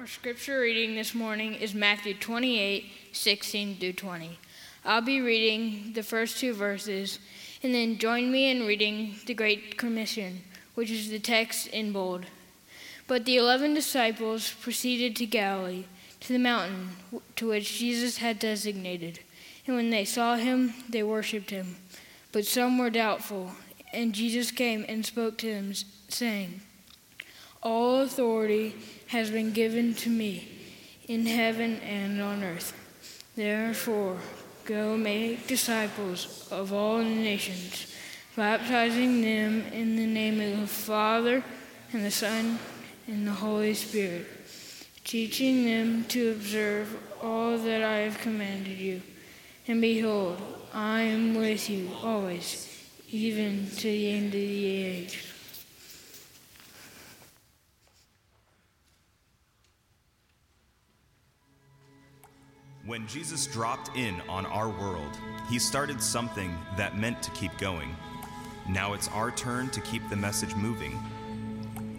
Our scripture reading this morning is Matthew 28 16 through 20. I'll be reading the first two verses, and then join me in reading the Great Commission, which is the text in bold. But the eleven disciples proceeded to Galilee, to the mountain to which Jesus had designated. And when they saw him, they worshipped him. But some were doubtful. And Jesus came and spoke to them, saying, All authority has been given to me in heaven and on earth. Therefore, go make disciples of all nations, baptizing them in the name of the Father and the Son and the Holy Spirit, teaching them to observe all that I have commanded you. And behold, I am with you always, even to the end of the age. When Jesus dropped in on our world, he started something that meant to keep going. Now it's our turn to keep the message moving,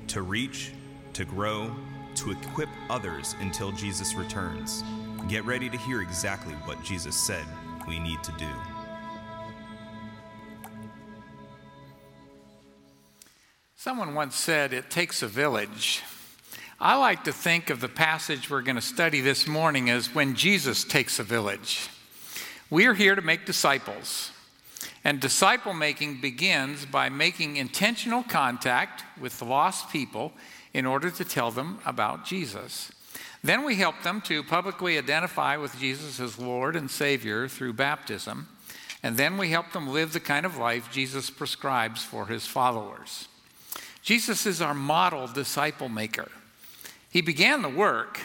to reach, to grow, to equip others until Jesus returns. Get ready to hear exactly what Jesus said we need to do. Someone once said, It takes a village. I like to think of the passage we're going to study this morning as when Jesus takes a village. We are here to make disciples. And disciple making begins by making intentional contact with lost people in order to tell them about Jesus. Then we help them to publicly identify with Jesus as Lord and Savior through baptism. And then we help them live the kind of life Jesus prescribes for his followers. Jesus is our model disciple maker. He began the work,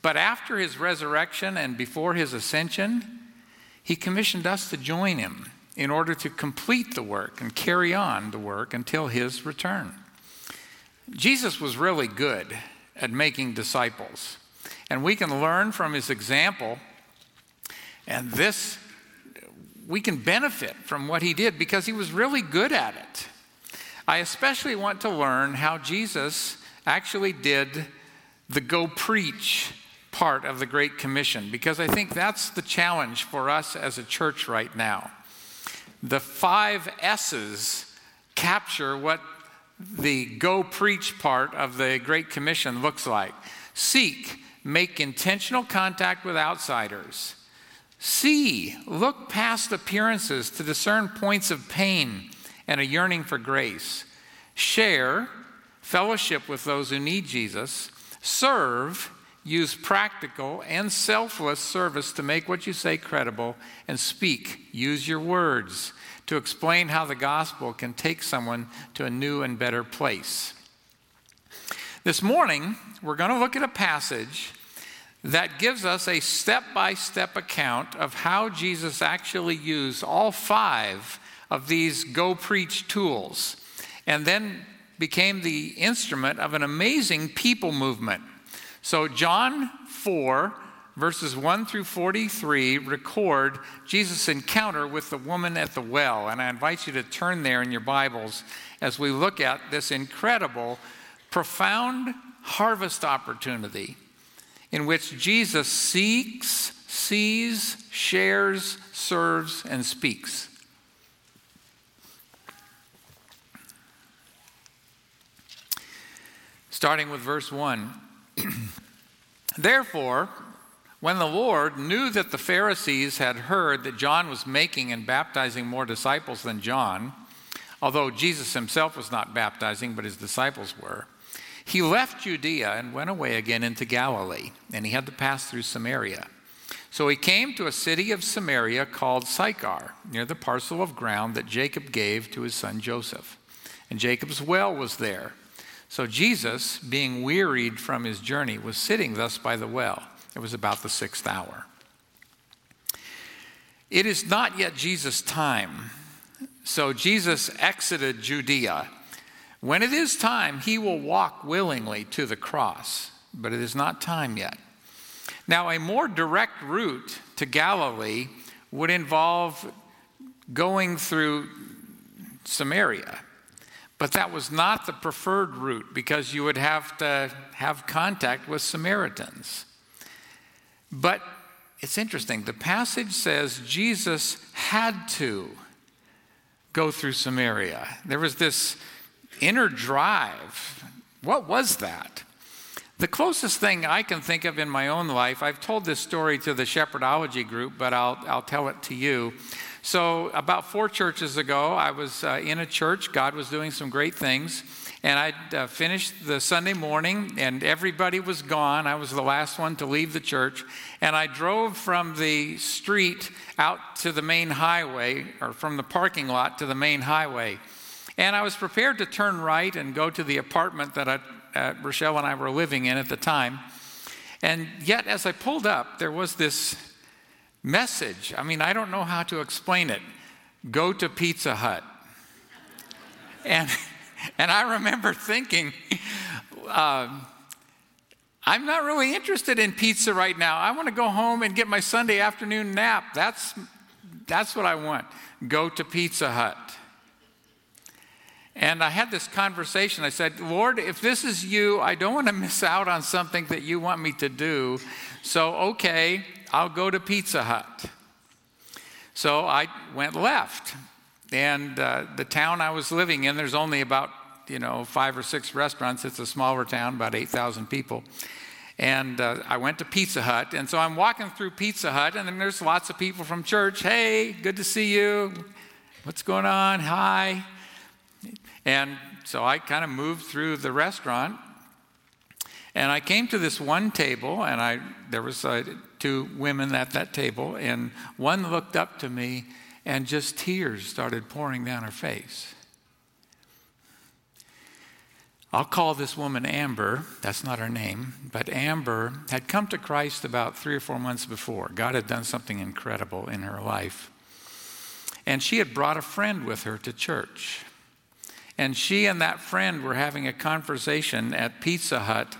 but after his resurrection and before his ascension, he commissioned us to join him in order to complete the work and carry on the work until his return. Jesus was really good at making disciples. And we can learn from his example. And this, we can benefit from what he did because he was really good at it. I especially want to learn how Jesus actually did the go preach part of the Great Commission because I think that's the challenge for us as a church right now. The five S's capture what the go preach part of the Great Commission looks like. Seek, make intentional contact with outsiders. See, look past appearances to discern points of pain and a yearning for grace. Share, fellowship with those who need Jesus. Serve, use practical and selfless service to make what you say credible. And speak, use your words to explain how the gospel can take someone to a new and better place. This morning, we're going to look at a passage that gives us a step by step account of how Jesus actually used all five of these go preach tools and then became the instrument of an amazing people movement. So, John 4 verses 1 through 43 record Jesus' encounter with the woman at the well. And I invite you to turn there in your Bibles as we look at this incredible, profound harvest opportunity in which Jesus seeks, sees, shares, serves, and speaks. Starting with verse 1. Therefore, when the Lord knew that the Pharisees had heard that John was making and baptizing more disciples than John, although Jesus himself was not baptizing, but his disciples were, he left Judea and went away again into Galilee, and he had to pass through Samaria. So he came to a city of Samaria called Sychar, near the parcel of ground that Jacob gave to his son Joseph. And Jacob's well was there. So Jesus, being wearied from his journey, was sitting thus by the well. It was about the sixth hour. It is not yet Jesus' time. So Jesus exited Judea. When it is time, he will walk willingly to the cross, but it is not time yet. Now, a more direct route to Galilee would involve going through Samaria. But that was not the preferred route because you would have to have contact with Samaritans. But it's interesting. The passage says Jesus had to go through Samaria. There was this inner drive. What was that? The closest thing I can think of in my own life, I've told this story to the Shepherdology group, but I'll, I'll tell it to you. So, about four churches ago, I was uh, in a church. God was doing some great things. And I uh, finished the Sunday morning, and everybody was gone. I was the last one to leave the church. And I drove from the street out to the main highway, or from the parking lot to the main highway. And I was prepared to turn right and go to the apartment that I uh, Rochelle and I were living in at the time. And yet, as I pulled up, there was this message. I mean, I don't know how to explain it. Go to Pizza Hut. and, and I remember thinking, uh, I'm not really interested in pizza right now. I want to go home and get my Sunday afternoon nap. That's, that's what I want. Go to Pizza Hut. And I had this conversation. I said, Lord, if this is you, I don't want to miss out on something that you want me to do. So, okay, I'll go to Pizza Hut. So I went left. And uh, the town I was living in, there's only about, you know, five or six restaurants. It's a smaller town, about 8,000 people. And uh, I went to Pizza Hut. And so I'm walking through Pizza Hut, and then there's lots of people from church. Hey, good to see you. What's going on? Hi. And so I kind of moved through the restaurant. And I came to this one table, and I, there was uh, two women at that table, and one looked up to me, and just tears started pouring down her face. I'll call this woman Amber. That's not her name. But Amber had come to Christ about three or four months before. God had done something incredible in her life. And she had brought a friend with her to church. And she and that friend were having a conversation at Pizza Hut.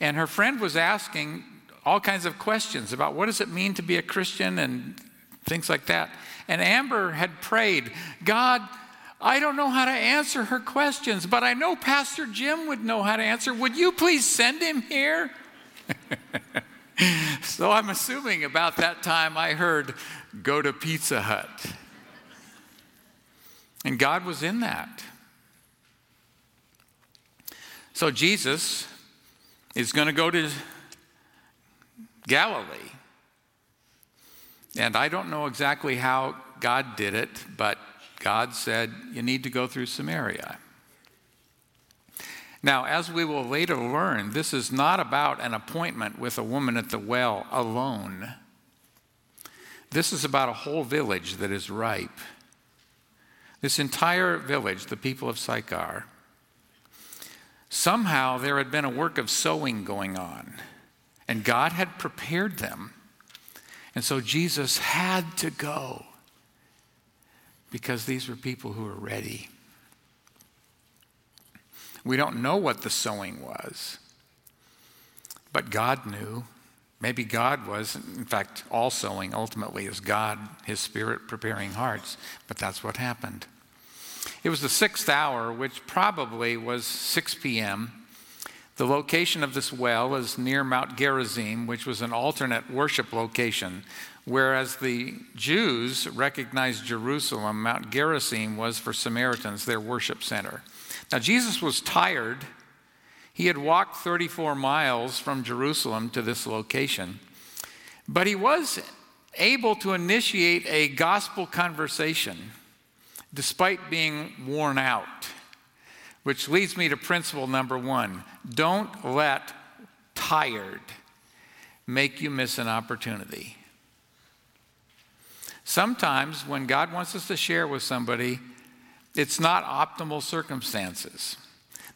And her friend was asking all kinds of questions about what does it mean to be a Christian and things like that. And Amber had prayed, God, I don't know how to answer her questions, but I know Pastor Jim would know how to answer. Would you please send him here? so I'm assuming about that time I heard, go to Pizza Hut. And God was in that. So Jesus is going to go to Galilee. And I don't know exactly how God did it, but God said, You need to go through Samaria. Now, as we will later learn, this is not about an appointment with a woman at the well alone. This is about a whole village that is ripe. This entire village, the people of Sychar, Somehow there had been a work of sowing going on, and God had prepared them. And so Jesus had to go because these were people who were ready. We don't know what the sowing was, but God knew. Maybe God was, in fact, all sowing ultimately is God, His Spirit preparing hearts, but that's what happened. It was the sixth hour, which probably was 6 p.m. The location of this well is near Mount Gerizim, which was an alternate worship location. Whereas the Jews recognized Jerusalem, Mount Gerizim was for Samaritans their worship center. Now, Jesus was tired. He had walked 34 miles from Jerusalem to this location, but he was able to initiate a gospel conversation despite being worn out. Which leads me to principle number one don't let tired make you miss an opportunity. Sometimes when God wants us to share with somebody, it's not optimal circumstances.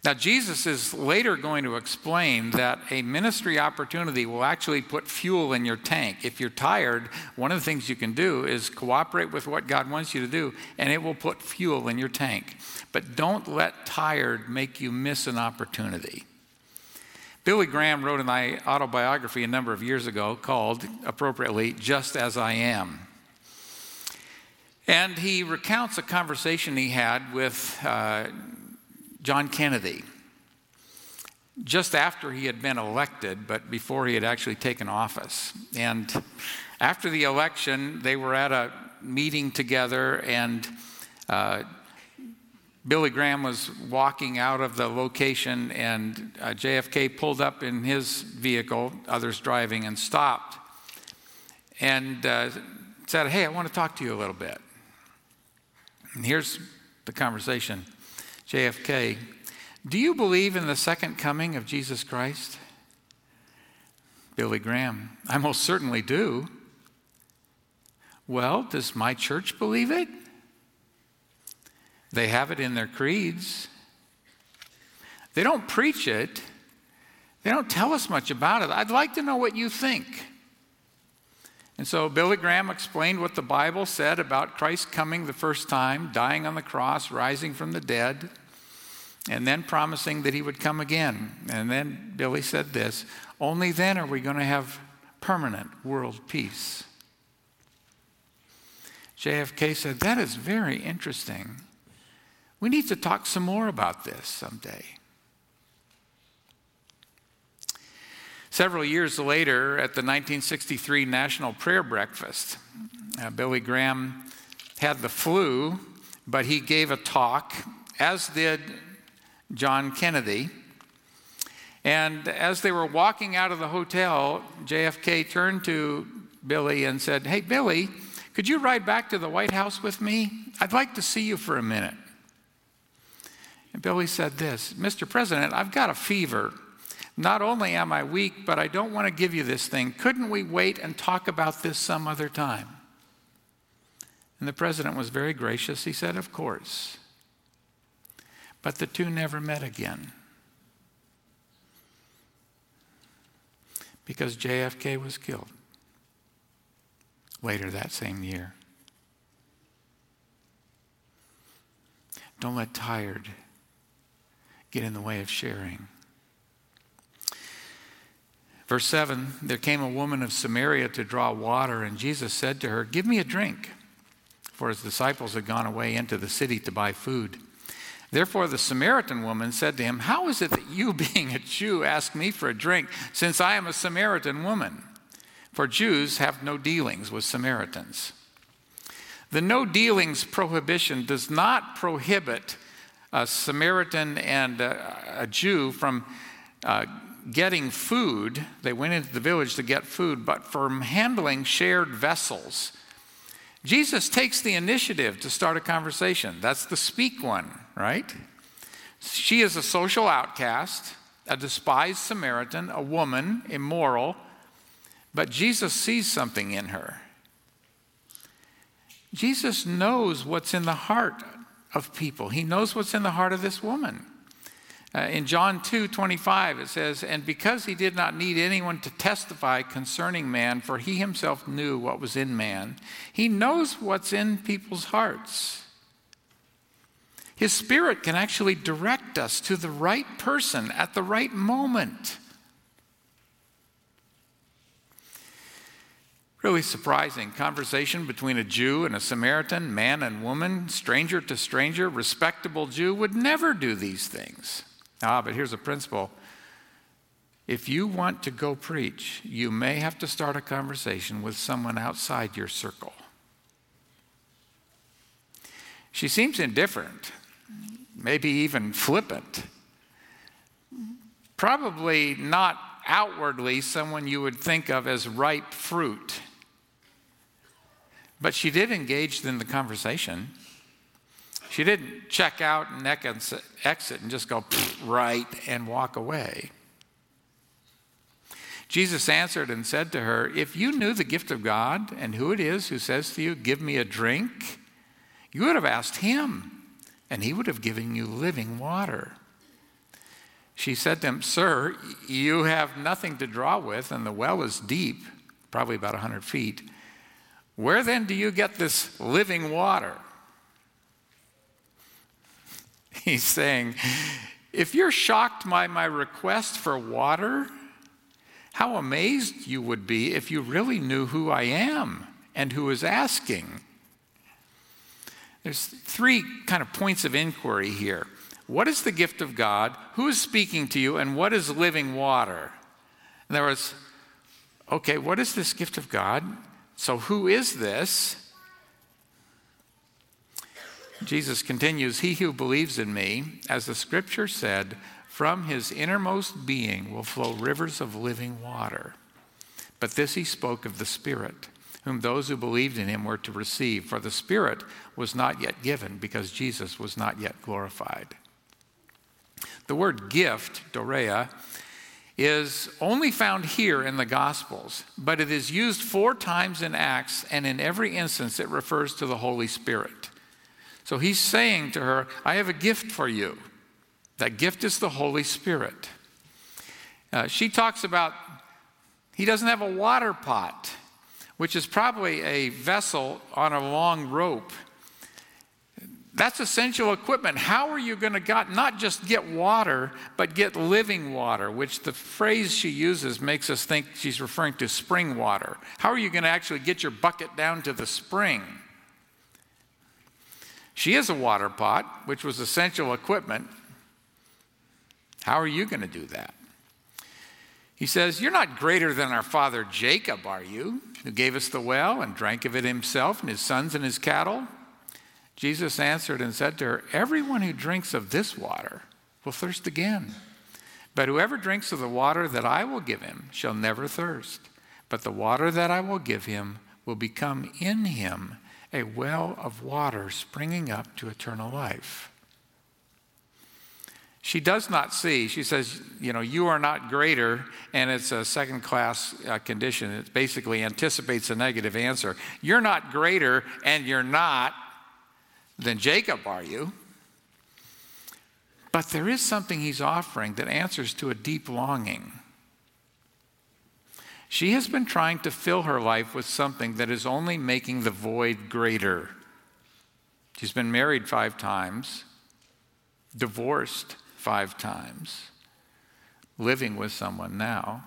Now, Jesus is later going to explain that a ministry opportunity will actually put fuel in your tank. If you're tired, one of the things you can do is cooperate with what God wants you to do, and it will put fuel in your tank. But don't let tired make you miss an opportunity. Billy Graham wrote an autobiography a number of years ago called, appropriately, Just As I Am. And he recounts a conversation he had with. Uh, John Kennedy just after he had been elected, but before he had actually taken office. And after the election, they were at a meeting together, and uh, Billy Graham was walking out of the location, and uh, JFK pulled up in his vehicle, others driving, and stopped and uh, said, Hey, I want to talk to you a little bit. And here's the conversation JFK, do you believe in the second coming of Jesus Christ? Billy Graham, I most certainly do. Well, does my church believe it? They have it in their creeds. They don't preach it, they don't tell us much about it. I'd like to know what you think. And so Billy Graham explained what the Bible said about Christ coming the first time, dying on the cross, rising from the dead, and then promising that he would come again. And then Billy said this only then are we going to have permanent world peace. JFK said, That is very interesting. We need to talk some more about this someday. Several years later, at the 1963 National Prayer Breakfast, uh, Billy Graham had the flu, but he gave a talk, as did John Kennedy. And as they were walking out of the hotel, JFK turned to Billy and said, Hey, Billy, could you ride back to the White House with me? I'd like to see you for a minute. And Billy said this Mr. President, I've got a fever. Not only am I weak, but I don't want to give you this thing. Couldn't we wait and talk about this some other time? And the president was very gracious. He said, Of course. But the two never met again. Because JFK was killed later that same year. Don't let tired get in the way of sharing. Verse 7 There came a woman of Samaria to draw water, and Jesus said to her, Give me a drink. For his disciples had gone away into the city to buy food. Therefore, the Samaritan woman said to him, How is it that you, being a Jew, ask me for a drink, since I am a Samaritan woman? For Jews have no dealings with Samaritans. The no dealings prohibition does not prohibit a Samaritan and a, a Jew from uh, getting food, they went into the village to get food, but from handling shared vessels. Jesus takes the initiative to start a conversation. That's the speak one, right? She is a social outcast, a despised Samaritan, a woman, immoral, but Jesus sees something in her. Jesus knows what's in the heart of people. He knows what's in the heart of this woman. Uh, in John 2 25, it says, And because he did not need anyone to testify concerning man, for he himself knew what was in man, he knows what's in people's hearts. His spirit can actually direct us to the right person at the right moment. Really surprising conversation between a Jew and a Samaritan, man and woman, stranger to stranger, respectable Jew would never do these things. Ah, but here's a principle. If you want to go preach, you may have to start a conversation with someone outside your circle. She seems indifferent, maybe even flippant. Probably not outwardly someone you would think of as ripe fruit. But she did engage in the conversation. She didn't check out and exit and just go right and walk away. Jesus answered and said to her, If you knew the gift of God and who it is who says to you, Give me a drink, you would have asked him, and he would have given you living water. She said to him, Sir, you have nothing to draw with, and the well is deep, probably about 100 feet. Where then do you get this living water? He's saying, if you're shocked by my request for water, how amazed you would be if you really knew who I am and who is asking. There's three kind of points of inquiry here. What is the gift of God? Who is speaking to you? And what is living water? In other words, okay, what is this gift of God? So, who is this? Jesus continues, He who believes in me, as the scripture said, from his innermost being will flow rivers of living water. But this he spoke of the Spirit, whom those who believed in him were to receive, for the Spirit was not yet given because Jesus was not yet glorified. The word gift, dorea, is only found here in the Gospels, but it is used four times in Acts, and in every instance it refers to the Holy Spirit. So he's saying to her, I have a gift for you. That gift is the Holy Spirit. Uh, she talks about he doesn't have a water pot, which is probably a vessel on a long rope. That's essential equipment. How are you going to not just get water, but get living water, which the phrase she uses makes us think she's referring to spring water. How are you going to actually get your bucket down to the spring? She has a water pot, which was essential equipment. How are you going to do that? He says, You're not greater than our father Jacob, are you, who gave us the well and drank of it himself and his sons and his cattle? Jesus answered and said to her, Everyone who drinks of this water will thirst again. But whoever drinks of the water that I will give him shall never thirst. But the water that I will give him will become in him a well of water springing up to eternal life. She does not see. She says, You know, you are not greater, and it's a second class uh, condition. It basically anticipates a negative answer. You're not greater, and you're not than Jacob, are you? But there is something he's offering that answers to a deep longing. She has been trying to fill her life with something that is only making the void greater. She's been married five times, divorced five times, living with someone now.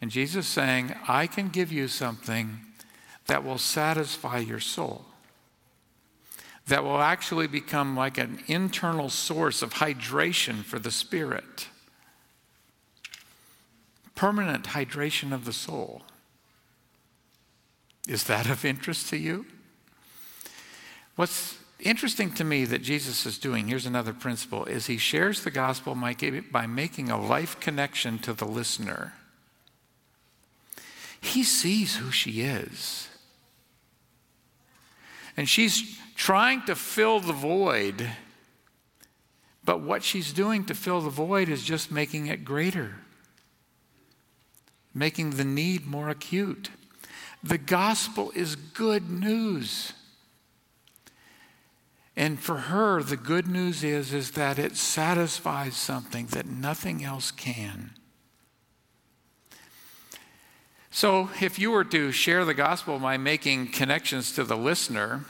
And Jesus saying, I can give you something that will satisfy your soul, that will actually become like an internal source of hydration for the spirit, permanent hydration of the soul. Is that of interest to you? What's interesting to me that Jesus is doing, here's another principle, is he shares the gospel by making a life connection to the listener. He sees who she is. And she's trying to fill the void, but what she's doing to fill the void is just making it greater, making the need more acute. The gospel is good news. And for her, the good news is, is that it satisfies something that nothing else can. So, if you were to share the gospel by making connections to the listener,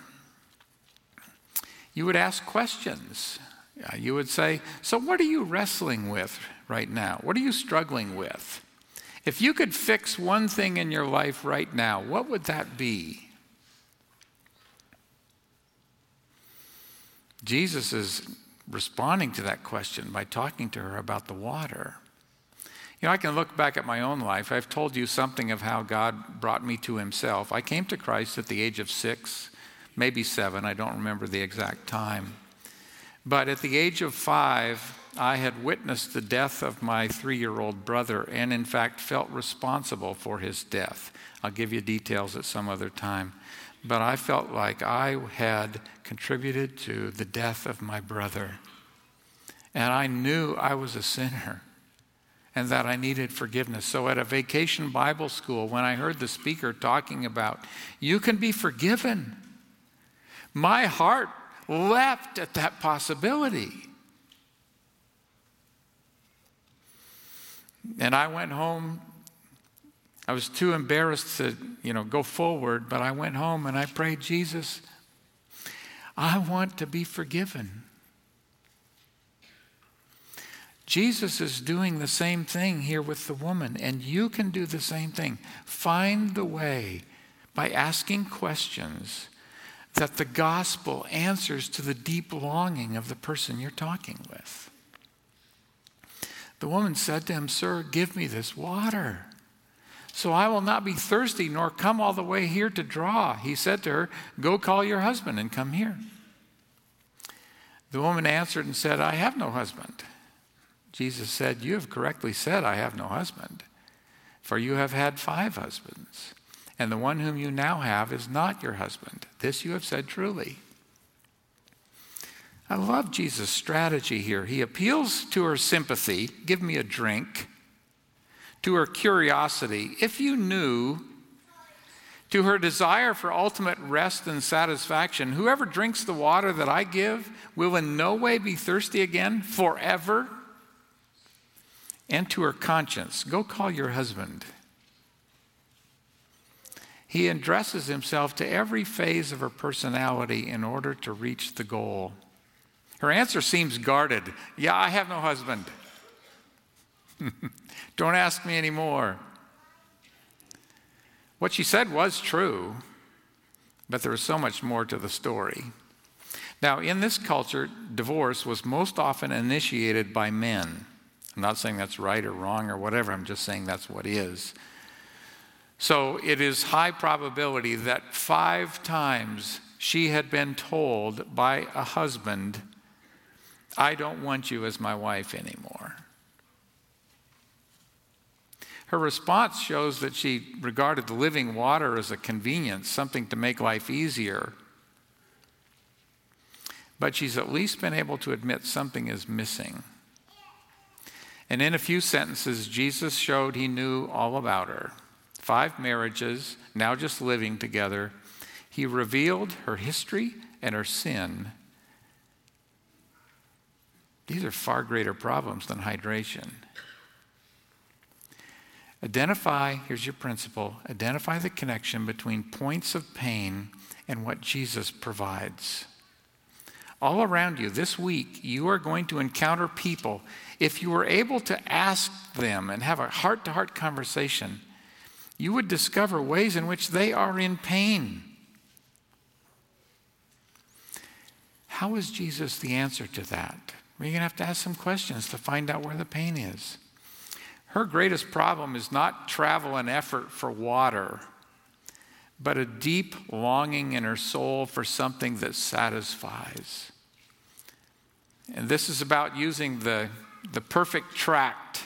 you would ask questions. You would say, So, what are you wrestling with right now? What are you struggling with? If you could fix one thing in your life right now, what would that be? Jesus is responding to that question by talking to her about the water. You know, I can look back at my own life. I've told you something of how God brought me to Himself. I came to Christ at the age of six, maybe seven, I don't remember the exact time. But at the age of five, I had witnessed the death of my three year old brother and, in fact, felt responsible for his death. I'll give you details at some other time but I felt like I had contributed to the death of my brother. And I knew I was a sinner and that I needed forgiveness. So at a vacation Bible school, when I heard the speaker talking about, you can be forgiven, my heart leapt at that possibility. And I went home I was too embarrassed to, you know, go forward, but I went home and I prayed, Jesus, I want to be forgiven. Jesus is doing the same thing here with the woman, and you can do the same thing. Find the way by asking questions that the gospel answers to the deep longing of the person you're talking with. The woman said to him, Sir, give me this water, so I will not be thirsty nor come all the way here to draw. He said to her, Go call your husband and come here. The woman answered and said, I have no husband. Jesus said, You have correctly said, I have no husband, for you have had five husbands, and the one whom you now have is not your husband. This you have said truly. I love Jesus' strategy here. He appeals to her sympathy, give me a drink, to her curiosity, if you knew, to her desire for ultimate rest and satisfaction. Whoever drinks the water that I give will in no way be thirsty again forever. And to her conscience, go call your husband. He addresses himself to every phase of her personality in order to reach the goal. Her answer seems guarded. Yeah, I have no husband. Don't ask me anymore. What she said was true, but there was so much more to the story. Now, in this culture, divorce was most often initiated by men. I'm not saying that's right or wrong or whatever, I'm just saying that's what is. So it is high probability that five times she had been told by a husband I don't want you as my wife anymore. Her response shows that she regarded the living water as a convenience, something to make life easier. But she's at least been able to admit something is missing. And in a few sentences, Jesus showed he knew all about her. Five marriages, now just living together. He revealed her history and her sin these are far greater problems than hydration. Identify, here's your principle identify the connection between points of pain and what Jesus provides. All around you this week, you are going to encounter people. If you were able to ask them and have a heart to heart conversation, you would discover ways in which they are in pain. How is Jesus the answer to that? You're going to have to ask some questions to find out where the pain is. Her greatest problem is not travel and effort for water, but a deep longing in her soul for something that satisfies. And this is about using the, the perfect tract.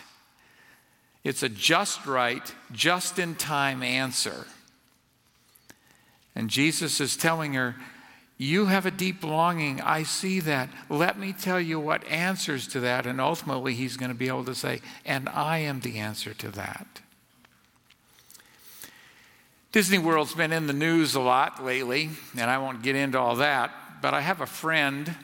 It's a just right, just in time answer. And Jesus is telling her, you have a deep longing. I see that. Let me tell you what answers to that. And ultimately, he's going to be able to say, and I am the answer to that. Disney World's been in the news a lot lately, and I won't get into all that, but I have a friend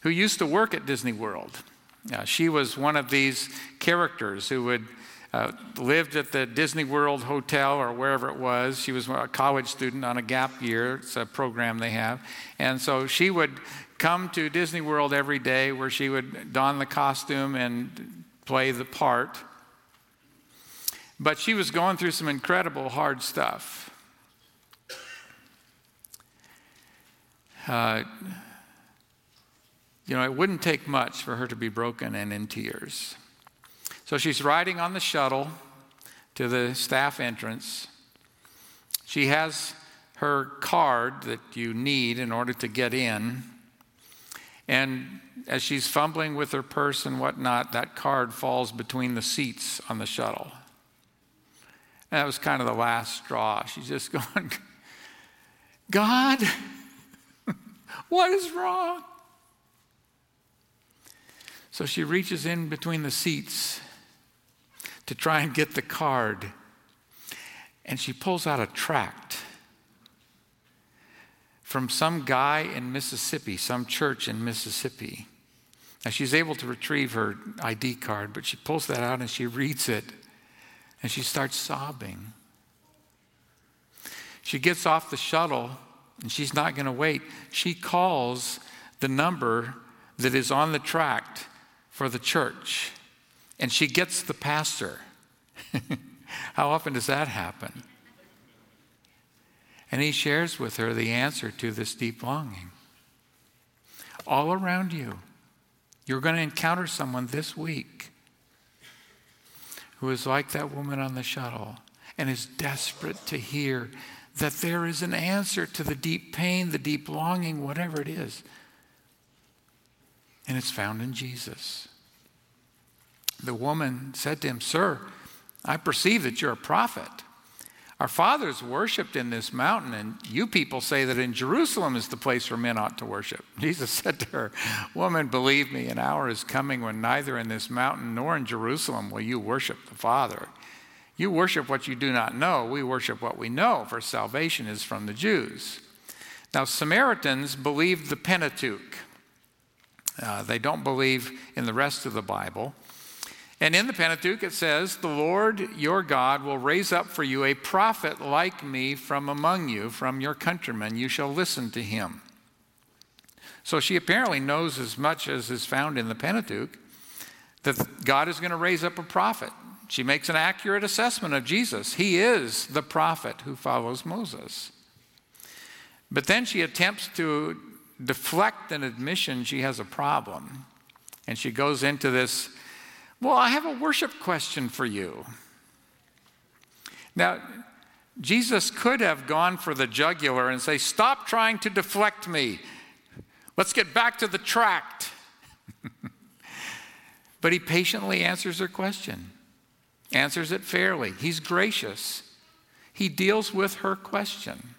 who used to work at Disney World. Uh, she was one of these characters who would uh, lived at the Disney World Hotel or wherever it was. She was a college student on a gap year. It's a program they have. And so she would come to Disney World every day where she would don the costume and play the part. But she was going through some incredible hard stuff. Uh, you know, it wouldn't take much for her to be broken and in tears. So she's riding on the shuttle to the staff entrance. She has her card that you need in order to get in. And as she's fumbling with her purse and whatnot, that card falls between the seats on the shuttle. And that was kind of the last straw. She's just going, God, what is wrong? So she reaches in between the seats to try and get the card. And she pulls out a tract from some guy in Mississippi, some church in Mississippi. Now she's able to retrieve her ID card, but she pulls that out and she reads it and she starts sobbing. She gets off the shuttle and she's not going to wait. She calls the number that is on the tract for the church and she gets the pastor. How often does that happen? And he shares with her the answer to this deep longing. All around you, you're going to encounter someone this week who is like that woman on the shuttle and is desperate to hear that there is an answer to the deep pain, the deep longing, whatever it is. And it's found in Jesus. The woman said to him, Sir, I perceive that you're a prophet. Our fathers worshiped in this mountain, and you people say that in Jerusalem is the place where men ought to worship. Jesus said to her, Woman, believe me, an hour is coming when neither in this mountain nor in Jerusalem will you worship the Father. You worship what you do not know. We worship what we know, for salvation is from the Jews. Now, Samaritans believe the Pentateuch. Uh, they don't believe in the rest of the Bible. And in the Pentateuch, it says, The Lord your God will raise up for you a prophet like me from among you, from your countrymen. You shall listen to him. So she apparently knows as much as is found in the Pentateuch that God is going to raise up a prophet. She makes an accurate assessment of Jesus. He is the prophet who follows Moses. But then she attempts to deflect an admission she has a problem. And she goes into this well, I have a worship question for you. Now, Jesus could have gone for the jugular and say, Stop trying to deflect me. Let's get back to the tract. but he patiently answers her question, answers it fairly. He's gracious. He deals with her question.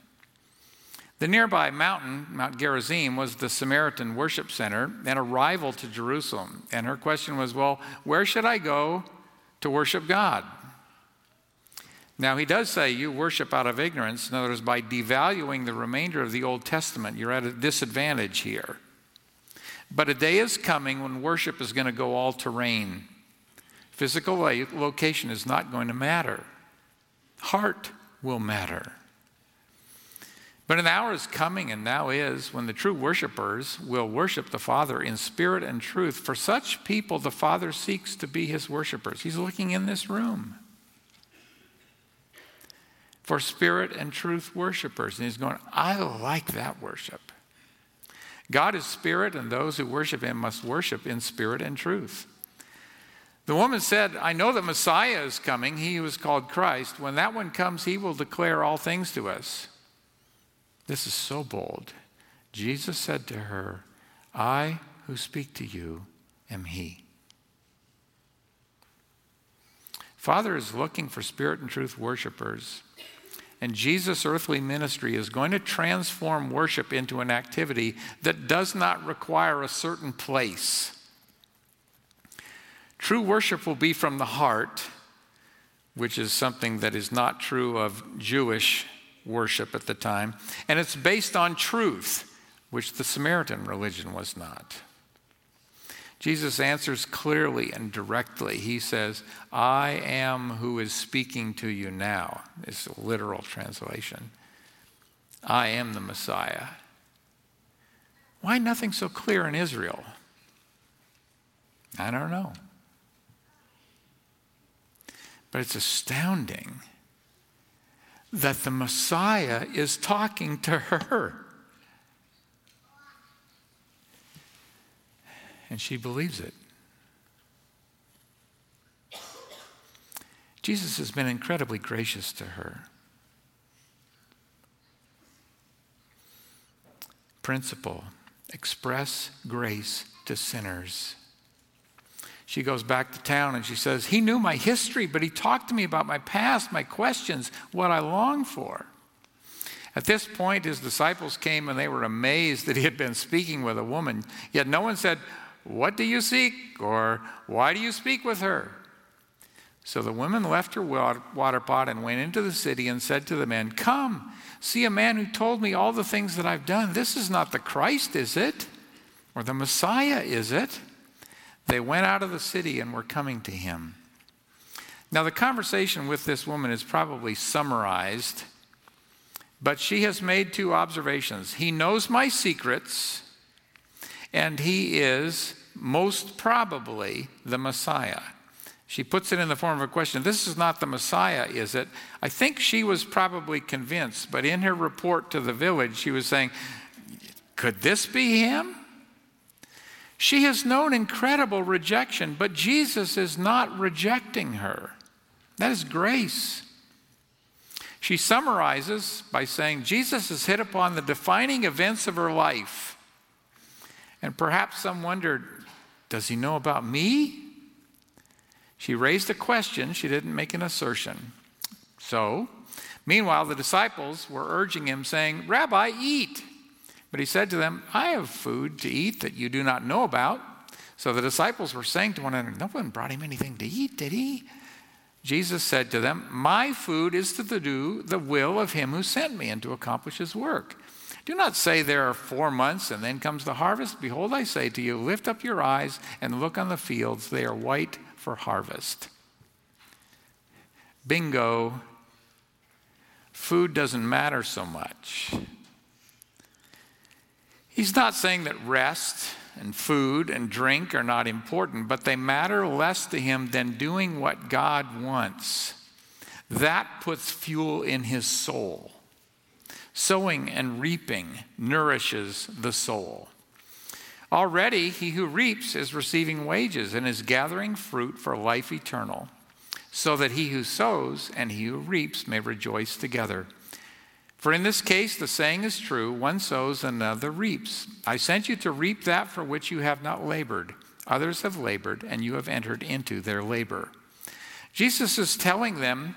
The nearby mountain, Mount Gerizim, was the Samaritan worship center and a rival to Jerusalem. And her question was, Well, where should I go to worship God? Now, he does say you worship out of ignorance. In other words, by devaluing the remainder of the Old Testament, you're at a disadvantage here. But a day is coming when worship is going to go all terrain. Physical location is not going to matter, heart will matter. But an hour is coming, and now is, when the true worshipers will worship the Father in spirit and truth. For such people, the Father seeks to be his worshipers. He's looking in this room for spirit and truth worshipers. And he's going, I like that worship. God is spirit, and those who worship him must worship in spirit and truth. The woman said, I know that Messiah is coming, he who is called Christ. When that one comes, he will declare all things to us. This is so bold. Jesus said to her, I who speak to you am He. Father is looking for spirit and truth worshipers. And Jesus' earthly ministry is going to transform worship into an activity that does not require a certain place. True worship will be from the heart, which is something that is not true of Jewish worship at the time, and it's based on truth, which the Samaritan religion was not. Jesus answers clearly and directly. He says, I am who is speaking to you now. It's a literal translation. I am the Messiah. Why nothing so clear in Israel? I don't know. But it's astounding that the Messiah is talking to her. And she believes it. Jesus has been incredibly gracious to her. Principle express grace to sinners. She goes back to town and she says, He knew my history, but he talked to me about my past, my questions, what I long for. At this point, his disciples came and they were amazed that he had been speaking with a woman. Yet no one said, What do you seek? or Why do you speak with her? So the woman left her water pot and went into the city and said to the men, Come, see a man who told me all the things that I've done. This is not the Christ, is it? Or the Messiah, is it? They went out of the city and were coming to him. Now, the conversation with this woman is probably summarized, but she has made two observations. He knows my secrets, and he is most probably the Messiah. She puts it in the form of a question. This is not the Messiah, is it? I think she was probably convinced, but in her report to the village, she was saying, Could this be him? She has known incredible rejection, but Jesus is not rejecting her. That is grace. She summarizes by saying Jesus has hit upon the defining events of her life. And perhaps some wondered, does he know about me? She raised a question, she didn't make an assertion. So, meanwhile, the disciples were urging him, saying, Rabbi, eat. But he said to them, I have food to eat that you do not know about. So the disciples were saying to one another, No one brought him anything to eat, did he? Jesus said to them, My food is to do the will of him who sent me and to accomplish his work. Do not say there are four months and then comes the harvest. Behold, I say to you, lift up your eyes and look on the fields, they are white for harvest. Bingo, food doesn't matter so much. He's not saying that rest and food and drink are not important, but they matter less to him than doing what God wants. That puts fuel in his soul. Sowing and reaping nourishes the soul. Already, he who reaps is receiving wages and is gathering fruit for life eternal, so that he who sows and he who reaps may rejoice together. For in this case, the saying is true one sows, another reaps. I sent you to reap that for which you have not labored. Others have labored, and you have entered into their labor. Jesus is telling them,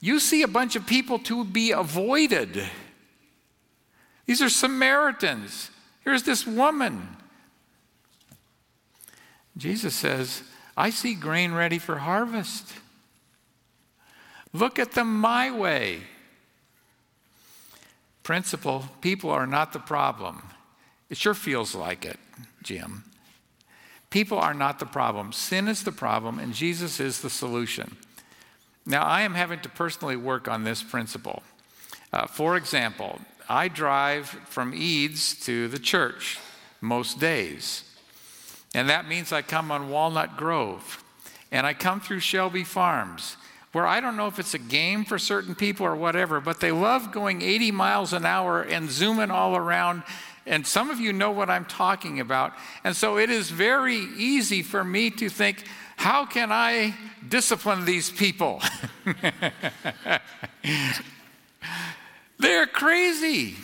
You see a bunch of people to be avoided. These are Samaritans. Here's this woman. Jesus says, I see grain ready for harvest. Look at them my way principle people are not the problem. It sure feels like it, Jim. People are not the problem. Sin is the problem, and Jesus is the solution. Now, I am having to personally work on this principle. Uh, for example, I drive from Eads to the church most days. And that means I come on Walnut Grove. And I come through Shelby Farms where I don't know if it's a game for certain people or whatever, but they love going 80 miles an hour and zooming all around. And some of you know what I'm talking about. And so it is very easy for me to think, how can I discipline these people? They're crazy.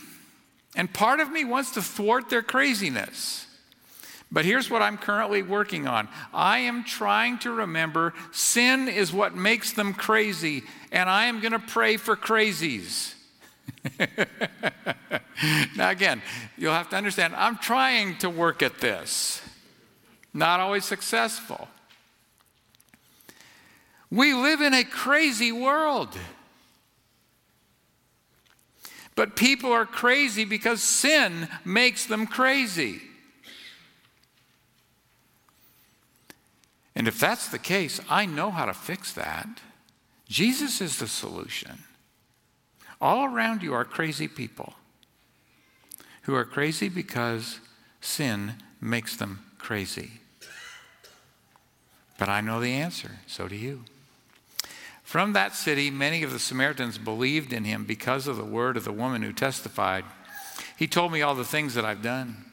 And part of me wants to thwart their craziness. But here's what I'm currently working on I am trying to remember sin is what makes them crazy, and I am going to pray for crazies. now, again, you'll have to understand, I'm trying to work at this, not always successful. We live in a crazy world. But people are crazy because sin makes them crazy. And if that's the case, I know how to fix that. Jesus is the solution. All around you are crazy people who are crazy because sin makes them crazy. But I know the answer, so do you. From that city, many of the Samaritans believed in him because of the word of the woman who testified. He told me all the things that I've done.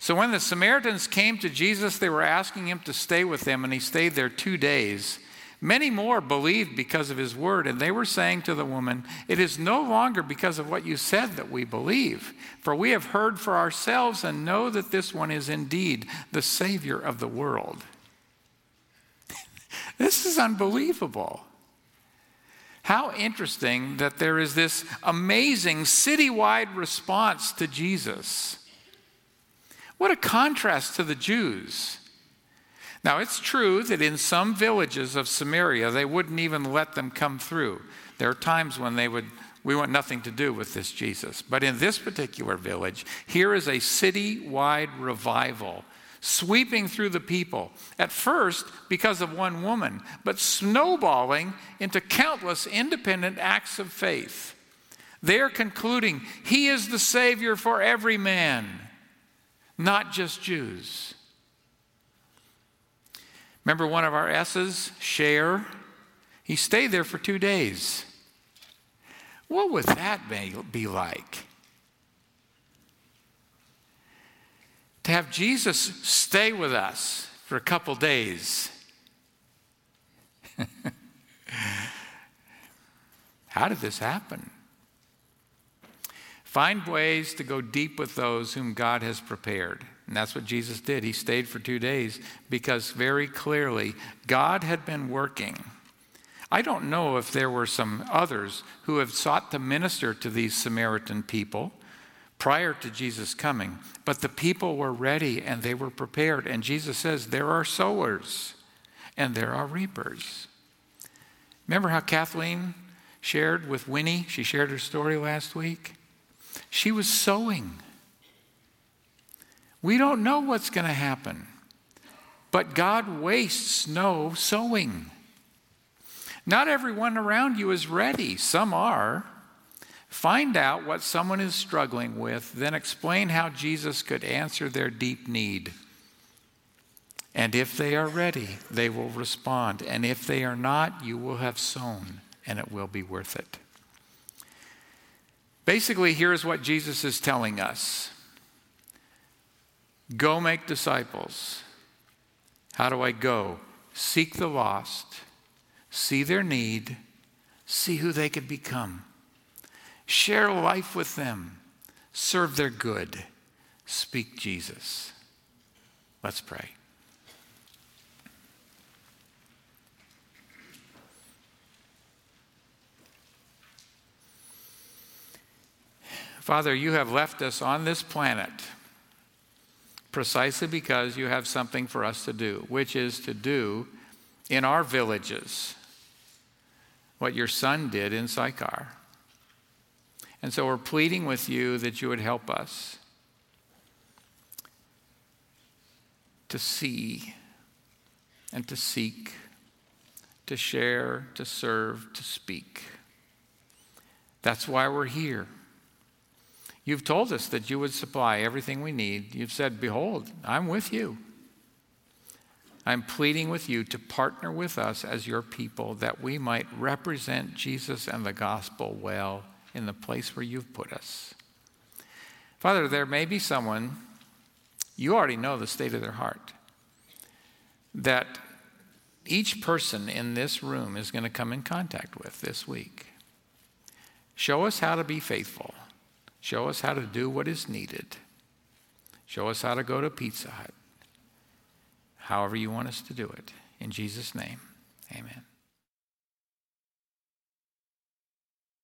So when the Samaritans came to Jesus, they were asking him to stay with them, and he stayed there two days. Many more believed because of his word, and they were saying to the woman, It is no longer because of what you said that we believe, for we have heard for ourselves and know that this one is indeed the Savior of the world. this is unbelievable. How interesting that there is this amazing citywide response to Jesus. What a contrast to the Jews. Now, it's true that in some villages of Samaria, they wouldn't even let them come through. There are times when they would, we want nothing to do with this Jesus. But in this particular village, here is a city-wide revival sweeping through the people. At first, because of one woman, but snowballing into countless independent acts of faith. They're concluding, He is the Savior for every man not just Jews. Remember one of our S's, share? He stayed there for two days. What would that be like? To have Jesus stay with us for a couple days. How did this happen? Find ways to go deep with those whom God has prepared. And that's what Jesus did. He stayed for two days because very clearly God had been working. I don't know if there were some others who have sought to minister to these Samaritan people prior to Jesus coming, but the people were ready and they were prepared. And Jesus says, There are sowers and there are reapers. Remember how Kathleen shared with Winnie? She shared her story last week. She was sowing. We don't know what's going to happen, but God wastes no sowing. Not everyone around you is ready, some are. Find out what someone is struggling with, then explain how Jesus could answer their deep need. And if they are ready, they will respond. And if they are not, you will have sown, and it will be worth it. Basically, here's what Jesus is telling us Go make disciples. How do I go? Seek the lost, see their need, see who they could become, share life with them, serve their good, speak Jesus. Let's pray. Father, you have left us on this planet precisely because you have something for us to do, which is to do in our villages what your son did in Sychar. And so we're pleading with you that you would help us to see and to seek, to share, to serve, to speak. That's why we're here. You've told us that you would supply everything we need. You've said, Behold, I'm with you. I'm pleading with you to partner with us as your people that we might represent Jesus and the gospel well in the place where you've put us. Father, there may be someone, you already know the state of their heart, that each person in this room is going to come in contact with this week. Show us how to be faithful. Show us how to do what is needed. Show us how to go to Pizza Hut. However, you want us to do it. In Jesus' name, amen.